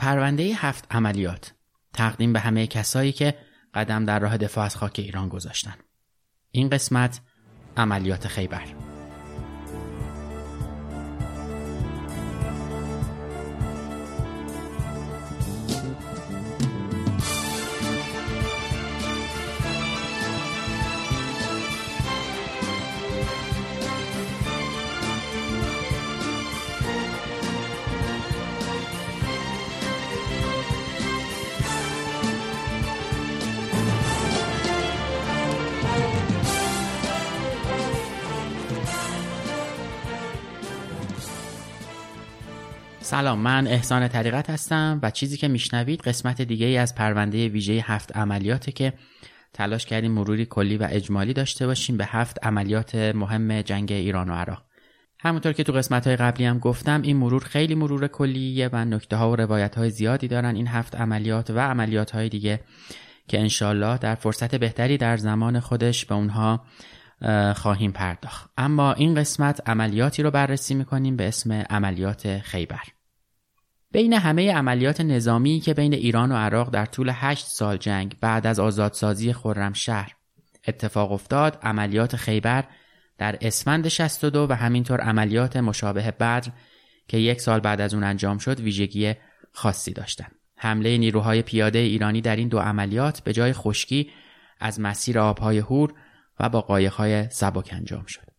پرونده هفت عملیات تقدیم به همه کسایی که قدم در راه دفاع از خاک ایران گذاشتن. این قسمت عملیات خیبر سلام من احسان طریقت هستم و چیزی که میشنوید قسمت دیگه ای از پرونده ویژه هفت عملیاته که تلاش کردیم مروری کلی و اجمالی داشته باشیم به هفت عملیات مهم جنگ ایران و عراق. همونطور که تو قسمت های قبلی هم گفتم این مرور خیلی مرور کلیه و نکته ها و روایت های زیادی دارن این هفت عملیات و عملیات های دیگه که انشالله در فرصت بهتری در زمان خودش به اونها خواهیم پرداخت. اما این قسمت عملیاتی رو بررسی می‌کنیم به اسم عملیات خیبر. بین همه عملیات نظامی که بین ایران و عراق در طول هشت سال جنگ بعد از آزادسازی خرمشهر اتفاق افتاد عملیات خیبر در اسفند 62 و همینطور عملیات مشابه بدر که یک سال بعد از اون انجام شد ویژگی خاصی داشتند. حمله نیروهای پیاده ایرانی در این دو عملیات به جای خشکی از مسیر آبهای هور و با قایقهای سبک انجام شد.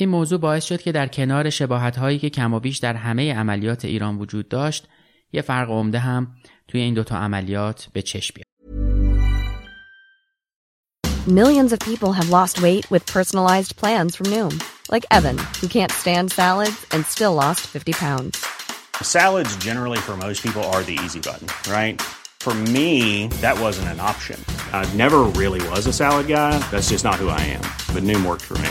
این موضوع باعث شد که در کنار شباهت هایی که کم و بیش در همه عملیات ایران وجود داشت یه فرق عمده هم توی این دوتا عملیات به چشم بیاد. Millions of people have lost weight with personalized plans from Noom, like Evan, who can't stand salads and still lost 50 pounds. Salads generally for most people are the easy button, right? For me, that wasn't an option. I never really was a salad guy. That's just not who I am. But Noom worked for me.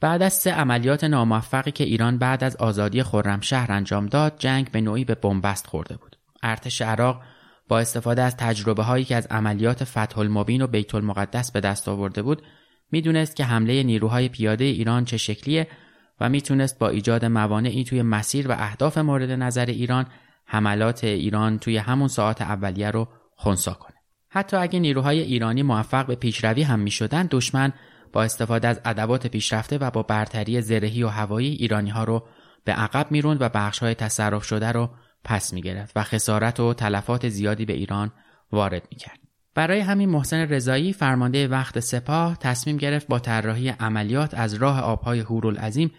بعد از سه عملیات ناموفقی که ایران بعد از آزادی خرمشهر انجام داد جنگ به نوعی به بنبست خورده بود. ارتش عراق با استفاده از تجربه هایی که از عملیات فتح المبین و بیت المقدس به دست آورده بود می‌دونست که حمله نیروهای پیاده ایران چه شکلیه و می‌تونست با ایجاد موانعی توی مسیر و اهداف مورد نظر ایران حملات ایران توی همون ساعت اولیه رو خونسا کنه. حتی اگه نیروهای ایرانی موفق به پیشروی هم می‌شدن دشمن با استفاده از ادوات پیشرفته و با برتری زرهی و هوایی ایرانی ها رو به عقب می‌روند و بخش های تصرف شده رو پس می‌گرفت و خسارت و تلفات زیادی به ایران وارد می‌کرد. برای همین محسن رضایی فرمانده وقت سپاه تصمیم گرفت با طراحی عملیات از راه آبهای هورالعظیم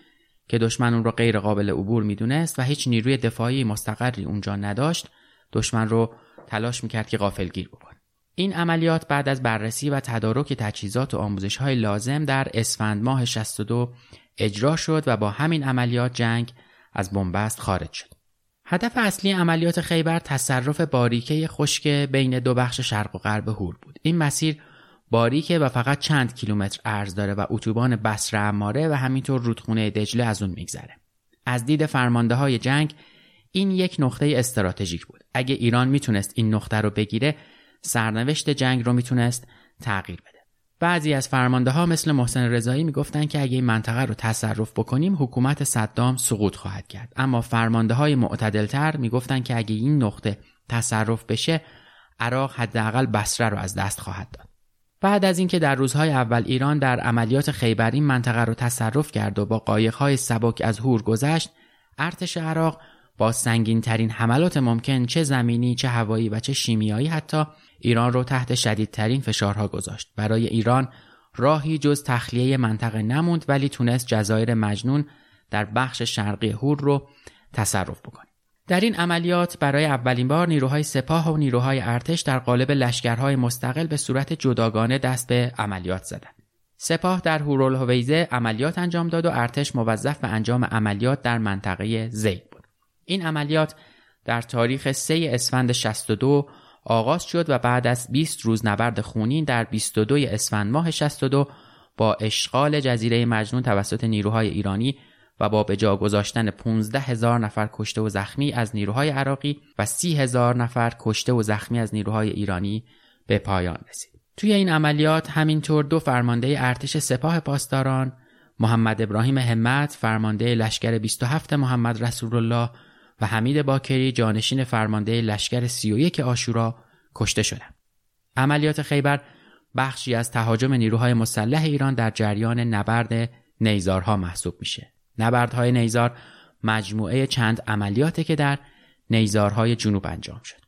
که دشمن اون رو غیر قابل عبور می‌دونست و هیچ نیروی دفاعی مستقری اونجا نداشت دشمن رو تلاش می‌کرد که غافلگیر بکنه این عملیات بعد از بررسی و تدارک تجهیزات و آموزش های لازم در اسفند ماه 62 اجرا شد و با همین عملیات جنگ از بنبست خارج شد. هدف اصلی عملیات خیبر تصرف باریکه خشک بین دو بخش شرق و غرب هور بود. این مسیر باریکه و فقط چند کیلومتر عرض داره و اتوبان بسر اماره و همینطور رودخونه دجله از اون میگذره. از دید فرمانده های جنگ این یک نقطه استراتژیک بود. اگه ایران می‌تونست این نقطه رو بگیره سرنوشت جنگ رو می‌تونست تغییر بده. بعضی از فرمانده ها مثل محسن رضایی می‌گفتند که اگه این منطقه رو تصرف بکنیم حکومت صدام سقوط خواهد کرد. اما فرمانده های معتدلتر می‌گفتند که اگه این نقطه تصرف بشه عراق حداقل بسره رو از دست خواهد داد. بعد از اینکه در روزهای اول ایران در عملیات خیبر این منطقه رو تصرف کرد و با قایقهای سبک از هور گذشت ارتش عراق با سنگین ترین حملات ممکن چه زمینی چه هوایی و چه شیمیایی حتی ایران رو تحت شدیدترین فشارها گذاشت برای ایران راهی جز تخلیه منطقه نموند ولی تونست جزایر مجنون در بخش شرقی هور رو تصرف بکنه در این عملیات برای اولین بار نیروهای سپاه و نیروهای ارتش در قالب لشکرهای مستقل به صورت جداگانه دست به عملیات زدند. سپاه در هورالهویزه عملیات انجام داد و ارتش موظف به انجام عملیات در منطقه زید بود. این عملیات در تاریخ 3 اسفند 62 آغاز شد و بعد از 20 روز نبرد خونین در 22 اسفند ماه 62 با اشغال جزیره مجنون توسط نیروهای ایرانی و با به جا گذاشتن 15 هزار نفر کشته و زخمی از نیروهای عراقی و 30 هزار نفر کشته و زخمی از نیروهای ایرانی به پایان رسید. توی این عملیات همینطور دو فرمانده ارتش سپاه پاسداران محمد ابراهیم همت فرمانده لشکر 27 محمد رسول الله و حمید باکری جانشین فرمانده لشکر 31 آشورا کشته شدند. عملیات خیبر بخشی از تهاجم نیروهای مسلح ایران در جریان نبرد نیزارها محسوب میشه. نبردهای نیزار مجموعه چند عملیاته که در نیزارهای جنوب انجام شد.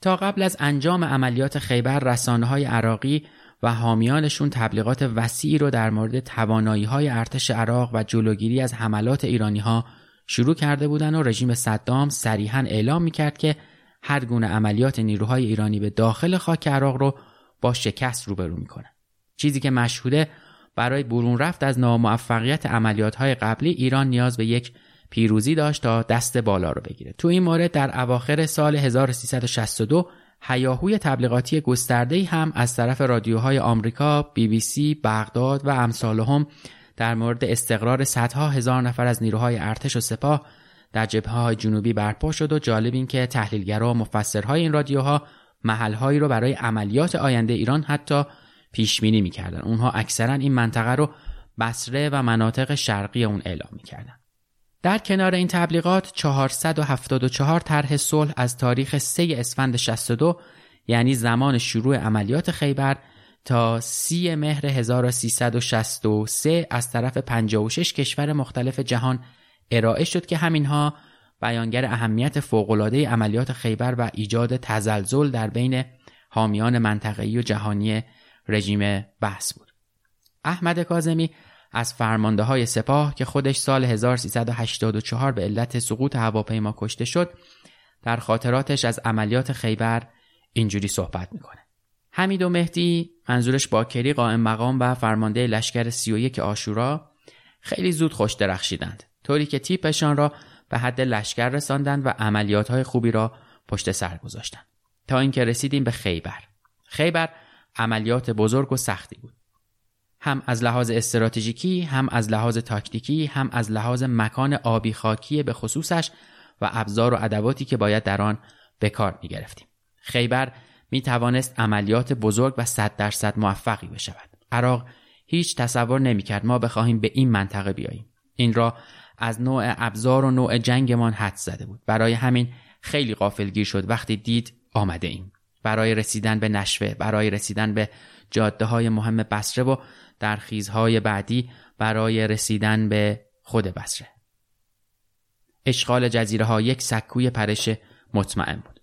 تا قبل از انجام عملیات خیبر رسانه های عراقی و حامیانشون تبلیغات وسیعی رو در مورد توانایی های ارتش عراق و جلوگیری از حملات ایرانی ها شروع کرده بودن و رژیم صدام صریحا اعلام می‌کرد که هر گونه عملیات نیروهای ایرانی به داخل خاک عراق رو با شکست روبرو می‌کنه. چیزی که مشهوده برای برون رفت از ناموفقیت عملیات های قبلی ایران نیاز به یک پیروزی داشت تا دست بالا رو بگیره تو این مورد در اواخر سال 1362 هیاهوی تبلیغاتی گسترده‌ای هم از طرف رادیوهای آمریکا، بی بی سی، بغداد و امثالهم در مورد استقرار صدها هزار نفر از نیروهای ارتش و سپاه در جبهه های جنوبی برپا شد و جالب این که تحلیلگرا و مفسرهای این رادیوها محلهایی رو برای عملیات آینده ایران حتی پیش بینی می‌کردن. اونها اکثرا این منطقه رو بصره و مناطق شرقی اون اعلام می‌کردن. در کنار این تبلیغات 474 طرح صلح از تاریخ 3 اسفند 62 یعنی زمان شروع عملیات خیبر تا 30 مهر 1363 از طرف 56 کشور مختلف جهان ارائه شد که همینها بیانگر اهمیت فوق‌العاده عملیات خیبر و ایجاد تزلزل در بین حامیان منطقه‌ای و جهانی رژیم بحث بود. احمد کازمی از فرمانده های سپاه که خودش سال 1384 به علت سقوط هواپیما کشته شد در خاطراتش از عملیات خیبر اینجوری صحبت می‌کنه. حمید و مهدی منظورش باکری قائم مقام و فرمانده لشکر 31 آشورا خیلی زود خوش درخشیدند. طوری که تیپشان را به حد لشکر رساندند و عملیات های خوبی را پشت سر گذاشتند. تا اینکه رسیدیم به خیبر. خیبر عملیات بزرگ و سختی بود. هم از لحاظ استراتژیکی هم از لحاظ تاکتیکی هم از لحاظ مکان آبی خاکی به خصوصش و ابزار و ادواتی که باید در آن به کار می گرفتیم. خیبر می توانست عملیات بزرگ و صد درصد موفقی بشود. عراق هیچ تصور نمی کرد ما بخواهیم به این منطقه بیاییم. این را از نوع ابزار و نوع جنگمان حد زده بود. برای همین خیلی غافلگیر شد وقتی دید آمده ایم. برای رسیدن به نشوه برای رسیدن به جاده های مهم بسره و در خیزهای بعدی برای رسیدن به خود بسره اشغال جزیره ها یک سکوی پرش مطمئن بود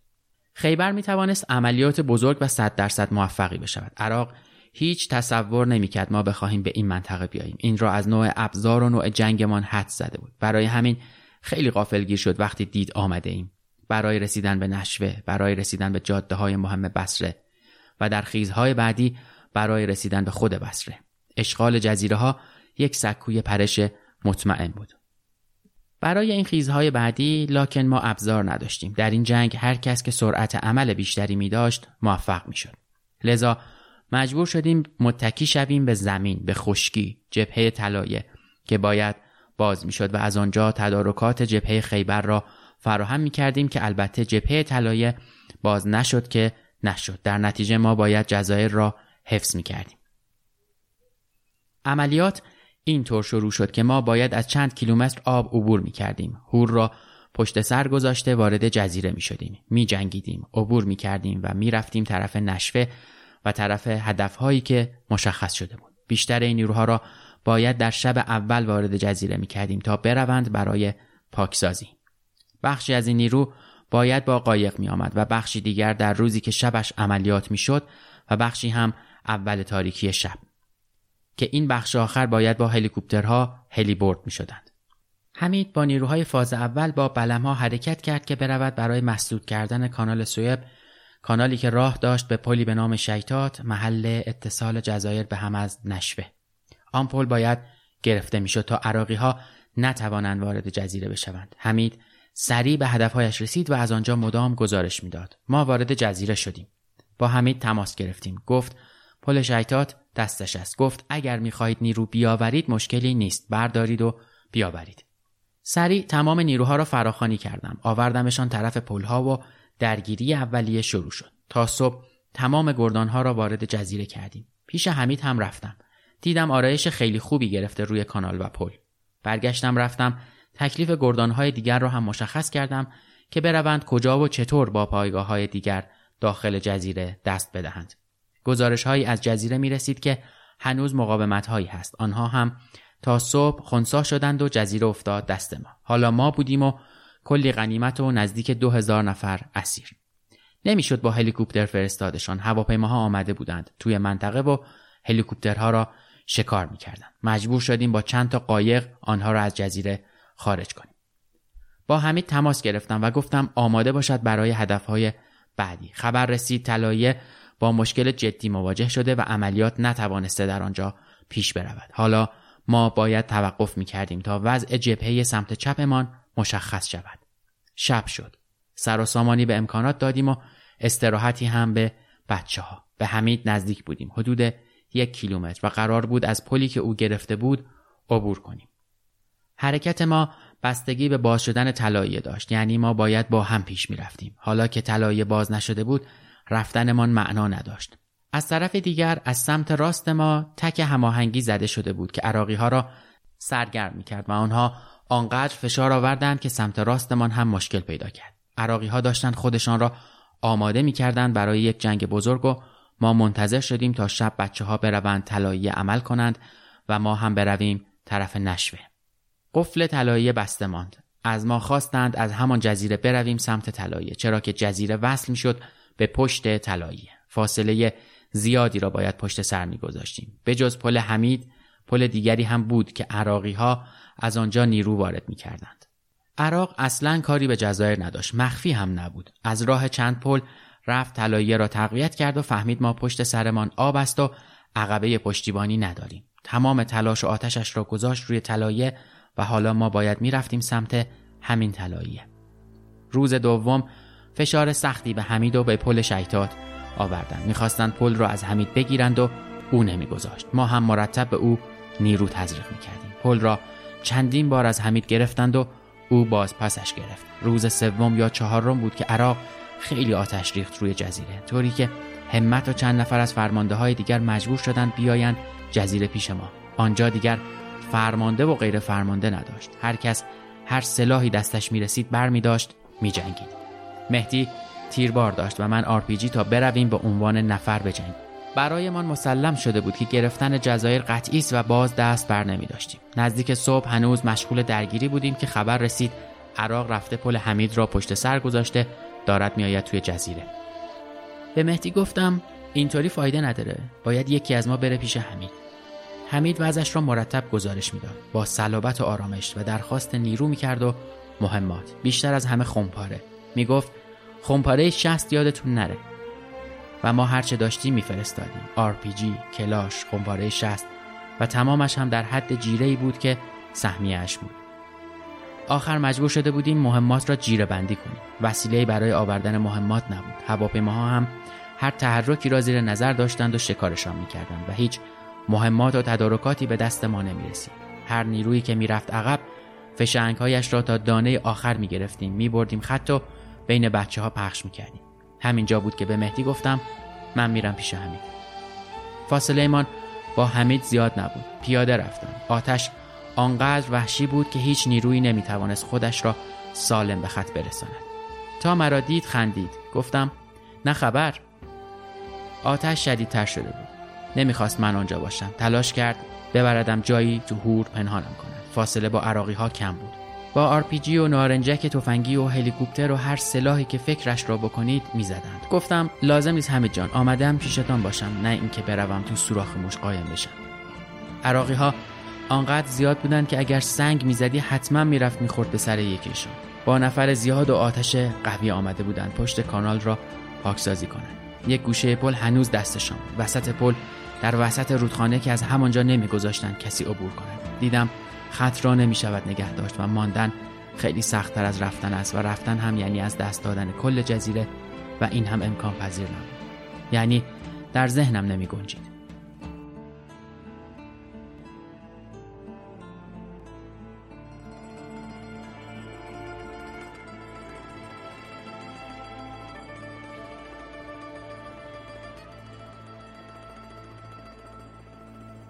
خیبر می توانست عملیات بزرگ و صد درصد موفقی بشود. عراق هیچ تصور نمی‌کرد ما بخواهیم به این منطقه بیاییم. این را از نوع ابزار و نوع جنگمان حد زده بود. برای همین خیلی غافلگیر شد وقتی دید آمده ایم. برای رسیدن به نشوه برای رسیدن به جاده های مهم بسره و در خیزهای بعدی برای رسیدن به خود بسره اشغال جزیره ها یک سکوی پرش مطمئن بود. برای این خیزهای بعدی لاکن ما ابزار نداشتیم. در این جنگ هر کس که سرعت عمل بیشتری می داشت موفق می شد. لذا مجبور شدیم متکی شویم به زمین به خشکی جبهه طلایه که باید باز می‌شد و از آنجا تدارکات جبهه خیبر را فراهم می کردیم که البته جبهه طلایه باز نشد که نشد. در نتیجه ما باید جزایر را حفظ می کردیم. عملیات اینطور شروع شد که ما باید از چند کیلومتر آب عبور می کردیم. هور را پشت سر گذاشته وارد جزیره می شدیم. می جنگیدیم. عبور می کردیم و می رفتیم طرف نشوه و طرف هدفهایی که مشخص شده بود. بیشتر این نیروها را باید در شب اول وارد جزیره می کردیم تا بروند برای پاکسازی. بخشی از این نیرو باید با قایق می آمد و بخشی دیگر در روزی که شبش عملیات می شد و بخشی هم اول تاریکی شب. که این بخش آخر باید با هلیکوپترها هلیبورد می شدند. حمید با نیروهای فاز اول با بلمها حرکت کرد که برود برای مسدود کردن کانال سویب کانالی که راه داشت به پلی به نام شیطات محل اتصال جزایر به هم از نشوه. آن پل باید گرفته می‌شد تا عراقی ها نتوانند وارد جزیره بشوند. حمید سریع به هدفهایش رسید و از آنجا مدام گزارش می‌داد. ما وارد جزیره شدیم. با حمید تماس گرفتیم. گفت پل شیطات دستش است. گفت اگر می‌خواهید نیرو بیاورید مشکلی نیست. بردارید و بیاورید. سریع تمام نیروها را فراخانی کردم. آوردمشان طرف پلها و درگیری اولیه شروع شد. تا صبح تمام گردانها را وارد جزیره کردیم. پیش حمید هم رفتم. دیدم آرایش خیلی خوبی گرفته روی کانال و پل. برگشتم رفتم. تکلیف گردانهای دیگر را هم مشخص کردم که بروند کجا و چطور با پایگاه های دیگر داخل جزیره دست بدهند. گزارش هایی از جزیره می رسید که هنوز مقاومت هایی هست. آنها هم تا صبح خونسا شدند و جزیره افتاد دست ما. حالا ما بودیم و کلی غنیمت و نزدیک دو هزار نفر اسیر. نمی‌شد با هلیکوپتر فرستادشان. هواپیماها آمده بودند توی منطقه و هلیکوپترها را شکار می‌کردند. مجبور شدیم با چند تا قایق آنها را از جزیره خارج کنیم. با حمید تماس گرفتم و گفتم آماده باشد برای هدفهای بعدی. خبر رسید طلایه با مشکل جدی مواجه شده و عملیات نتوانسته در آنجا پیش برود. حالا ما باید توقف می کردیم تا وضع جبهه سمت چپمان مشخص شود. شب شد. سر و سامانی به امکانات دادیم و استراحتی هم به بچه ها به حمید نزدیک بودیم. حدود یک کیلومتر و قرار بود از پلی که او گرفته بود عبور کنیم. حرکت ما بستگی به باز شدن طلایه داشت. یعنی ما باید با هم پیش می رفتیم حالا که طلایه باز نشده بود رفتنمان معنا نداشت. از طرف دیگر از سمت راست ما تک هماهنگی زده شده بود که عراقی ها را سرگرم می کرد و آنها آنقدر فشار آوردند که سمت راستمان هم مشکل پیدا کرد. عراقی ها داشتند خودشان را آماده می کردند برای یک جنگ بزرگ و ما منتظر شدیم تا شب بچه ها بروند طلایی عمل کنند و ما هم برویم طرف نشوه. قفل طلایی بسته ماند. از ما خواستند از همان جزیره برویم سمت طلایه چرا که جزیره وصل می شد به پشت طلایی. فاصله زیادی را باید پشت سر میگذاشتیم. به جز پل حمید پل دیگری هم بود که عراقی ها از آنجا نیرو وارد می کردند. عراق اصلا کاری به جزایر نداشت. مخفی هم نبود. از راه چند پل رفت طلاییه را تقویت کرد و فهمید ما پشت سرمان آب است و عقبه پشتیبانی نداریم. تمام تلاش و آتشش را گذاشت روی طلایه و حالا ما باید می‌رفتیم سمت همین طلاییه. روز دوم فشار سختی به حمید و به پل شیطات آوردند می‌خواستند پل را از حمید بگیرند و او نمیگذاشت. ما هم مرتب به او نیرو تزریق می‌کردیم. پل را چندین بار از حمید گرفتند و او باز پسش گرفت. روز سوم یا چهارم بود که عراق خیلی آتش ریخت روی جزیره. طوری که همت و چند نفر از فرمانده های دیگر مجبور شدند بیایند جزیره پیش ما. آنجا دیگر فرمانده و غیر فرمانده نداشت. هر کس هر سلاحی دستش می رسید بر می داشت. مهدی تیربار داشت و من آرپیجی تا برویم به عنوان نفر بجنگیم برایمان مسلم شده بود که گرفتن جزایر قطعی است و باز دست بر نمی داشتیم. نزدیک صبح هنوز مشغول درگیری بودیم که خبر رسید عراق رفته پل حمید را پشت سر گذاشته دارد میآید توی جزیره. به مهدی گفتم اینطوری فایده نداره. باید یکی از ما بره پیش حمید. حمید وضعش را مرتب گزارش می‌داد با صلابت و آرامش و درخواست نیرو می‌کرد و مهمات بیشتر از همه خمپاره می‌گفت خمپاره شست یادتون نره. و ما هرچه داشتیم میفرستادیم. RPG، کلاش، خمپاره شست و تمامش هم در حد جیره بود که سهمیهش بود. آخر مجبور شده بودیم مهمات را جیره بندی کنیم. وسیله برای آوردن مهمات نبود. هواپیماها هم هر تحرکی را زیر نظر داشتند و شکارشان می‌کردند و هیچ مهمات و تدارکاتی به دست ما نمی‌رسید. هر نیرویی که می‌رفت عقب فشنگهایش را تا دانه آخر می‌گرفتیم. میبردیم خط و بین بچه ها پخش می‌کردیم. همینجا بود که به مهدی گفتم من میرم پیش همین فاصله ایمان با حمید زیاد نبود. پیاده رفتم آتش آنقدر وحشی بود که هیچ نیرویی نمی‌توانست خودش را سالم به خط برساند. تا مرا دید خندید. گفتم چه خبر. آتش شدیدتر شده بود. نمی‌خواست من آنجا باشم. تلاش کرد ببردم جایی تو هور پنهانم کند فاصله با عراقی ها کم بود. با آرپیجی و نارنجک تفنگی و هلیکوپتر و هر سلاحی که فکرش را بکنید می‌زدند. گفتم لازم نیست مهدی جان آمدم پیشتان باشم نه اینکه بروم تو سوراخ موش قایم بشم. عراقی ها آنقدر زیاد بودند که اگر سنگ می‌زدی حتما می‌رفت می‌خورد به سر یکیشان با نفر زیاد و آتش قوی آمده بودند. پشت کانال را پاکسازی کنند. یک گوشه پل هنوز دستشان وسط پل در وسط رودخانه که از همانجا نمیگذاشتند کسی عبور کند دیدم خط را نمی شود نگه داشت و ماندن خیلی سختتر از رفتن است و رفتن هم یعنی از دست دادن کل جزیره و این هم امکان پذیر نبود. یعنی در ذهنم نمی گنجید.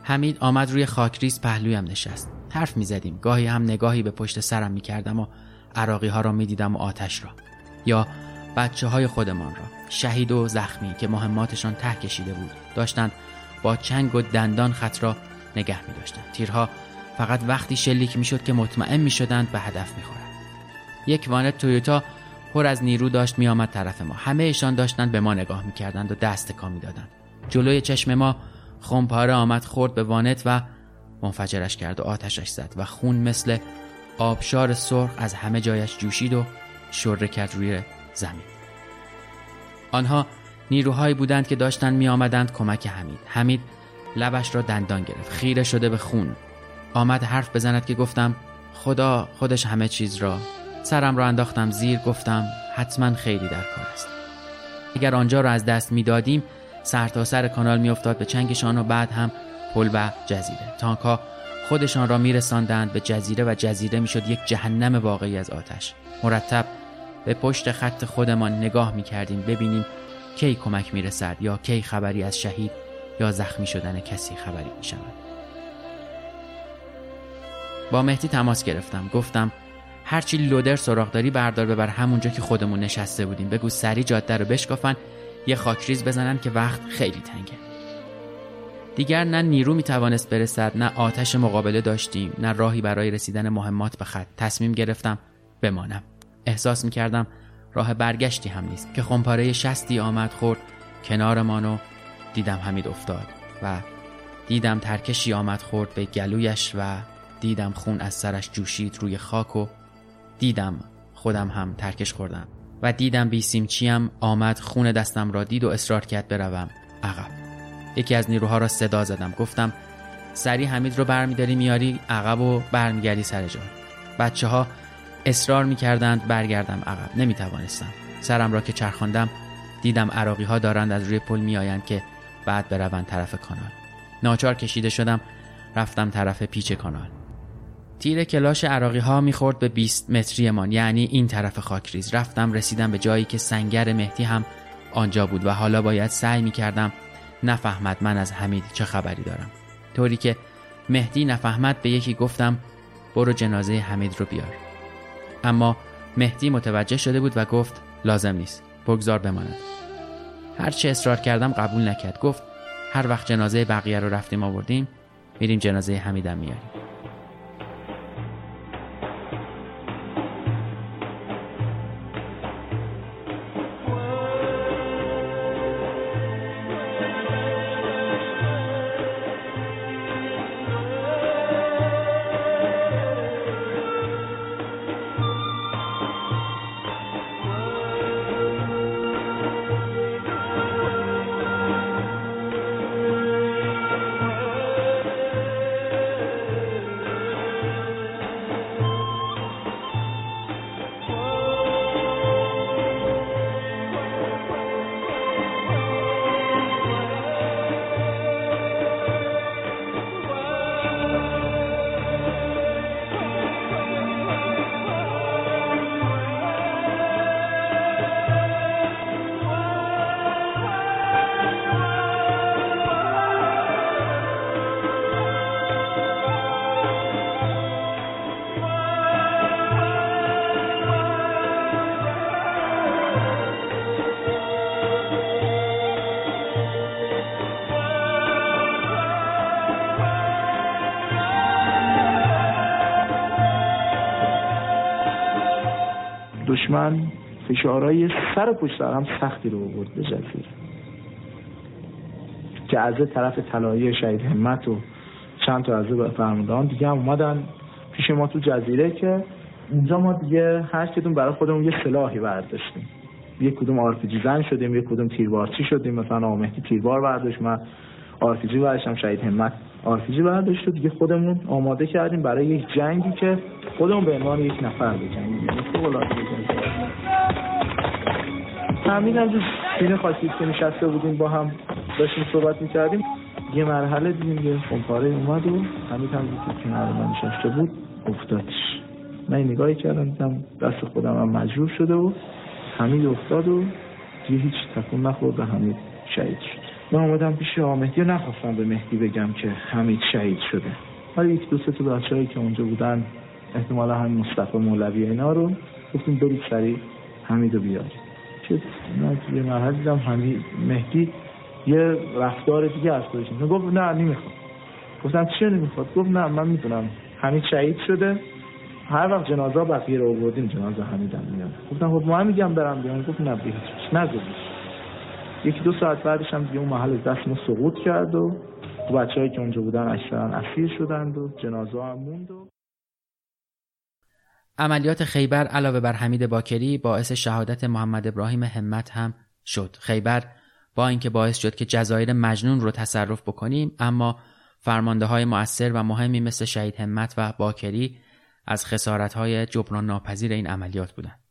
حمید آمد روی خاکریز پهلویم نشست. حرف می زدیم. گاهی هم نگاهی به پشت سرم می کردم و عراقی ها را می دیدم و آتش را. یا بچه های خودمان را. شهید و زخمی که مهماتشان ته کشیده بود. داشتند با چنگ و دندان خط را نگه می داشتند. تیرها فقط وقتی شلیک می شد که مطمئن می شدند به هدف می خورند. یک وانت تویوتا پر از نیرو داشت می آمد طرف ما. همه ایشان داشتند به ما نگاه می کردند و دست کام می دادند. جلوی چشم ما خمپاره آمد خورد به وانت و منفجرش کرد و آتشش زد و خون مثل آبشار سرخ از همه جایش جوشید و شره کرد روی زمین. آنها نیروهایی بودند که داشتند می آمدند کمک حمید. حمید لبش را دندان گرفت خیره شده به خون. آمد حرف بزند که گفتم خدا خودش همه چیز را سرم را انداختم زیر گفتم حتما خیلی در کار است. اگر آنجا را از دست می‌دادیم سر سر کانال میافتاد به چنگشان و بعد هم پل و جزیره. تانک ها خودشان را میرساندند به جزیره و جزیره می‌شد یک جهنم واقعی از آتش. مرتب به پشت خط خودمان نگاه می‌کردیم ببینیم کی کمک می‌رسد یا کی خبری از شهید یا زخمی شدن کسی خبری می‌شود. با مهدی تماس گرفتم. گفتم هرچی لودر سراغ داری بردار ببر همونجا که خودمون نشسته بودیم. بگو سری جاده رو بشکافن یه خاکریز بزنن که وقت خیلی تنگه. دیگر نه نیرو می توانست برسد نه آتش مقابله داشتیم نه راهی برای رسیدن مهمات به خط تصمیم گرفتم بمانم. احساس می کردم راه برگشتی هم نیست که خمپاره شستی آمد خورد کنارمان و دیدم حمید افتاد و دیدم ترکشی آمد خورد به گلویش و دیدم خون از سرش جوشید روی خاک و دیدم خودم هم ترکش خوردم و دیدم بیسیمچیم آمد خون دستم را دید و اصرار کرد بروم عقب. یکی از نیروها را صدا زدم. گفتم سری حمید رو برمیداری میاری عقب و برمیگردی سر جا. بچه ها اصرار می‌کردند برگردم عقب. نمی‌توانستم. سرم را که چرخاندم دیدم عراقی ها دارند از روی پل میآیند که بعد بروند طرف کانال. ناچار کشیده شدم رفتم طرف پیچ کانال. تیر کلاش عراقی ها می‌خورد به 20 متری من یعنی این طرف خاکریز. رفتم رسیدم به جایی که سنگر مهدی هم آنجا بود و حالا باید سعی می‌کردم نفهمد من از حمید چه خبری دارم. طوری که مهدی نفهمد به یکی گفتم برو جنازه حمید رو بیار. اما مهدی متوجه شده بود و گفت لازم نیست بگذار بماند. هرچه اصرار کردم قبول نکرد. گفت هر وقت جنازه بقیه رو رفتیم آوردیم میریم جنازه حمیدم میاریم دشمن فشارهای پشت سر هم سختی رو آورد به جزیره که از طرف طلایی شهید همت و چند تا از فرماندهان دیگه هم اومدن پیش ما تو جزیره که اونجا ما دیگه هر کدوم برای خودمون یه سلاحی برداشتیم. یک کدوم آرپیجی زن شدیم یک کدوم تیربارچی شدیم. مثلا آقا مهدی تیربار برداشت من آرپیجی برداشتم شهید همت آرپیجی برداشت دیگه خودمون آماده کردیم برای یک جنگی که خودمون به عنوان یک نفر بجنگیم. همین هم سینه خاصی که نشسته بودیم با هم داشتیم صحبت می‌کردیم. یه مرحله دیدیم یه خمپاره اومد و همین هم که کنار من نشسته بود افتادش من نگاهی کردم دیدم دست خودم هم مجروح شده و حمید افتاد و دیگه هیچ تکون نخورد و حمید شهید شد. من آمدم پیش آمدی و نخواستم به مهدی بگم که حمید شهید شده. ولی یک دو سه تا بچه‌ای که اونجا بودن احتمالا هم مصطفی مولوی اینا رو گفتیم برید سریع حمید رو بیارید. که من یه مرحله دیدم حمید مهدی یه رفتار دیگه از خودش گفت نه نمی‌خواد گفتم چی نمی‌خواد؟ گفت نه من می‌دونم حمید شهید شده. هر وقت جنازه بقیه رو آوردیم جنازه حمید هم میاد گفتم خب ما میگم برم بیان گفت نه بیهیچ نگو یکی دو ساعت بعدش هم دیگه اون محل دست ما سقوط کرد و بچه که اونجا بودن اکثرا اسیر شدند و جنازه هم موند و عملیات خیبر علاوه بر حمید باکری باعث شهادت محمد ابراهیم همت هم شد خیبر با اینکه باعث شد که جزایر مجنون رو تصرف بکنیم اما فرمانده های مؤثر و مهمی مثل شهید همت و باکری از خسارت های جبران ناپذیر این عملیات بودند.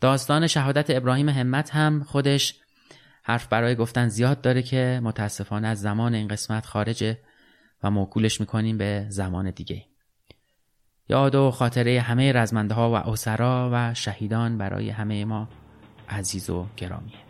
داستان شهادت ابراهیم همت هم خودش حرف برای گفتن زیاد داره که متاسفانه از زمان این قسمت خارجه و موکولش می‌کنیم به زمان دیگه. یاد و خاطره همه رزمنده ها و اسرا و شهیدان برای همه ما عزیز و گرامیه.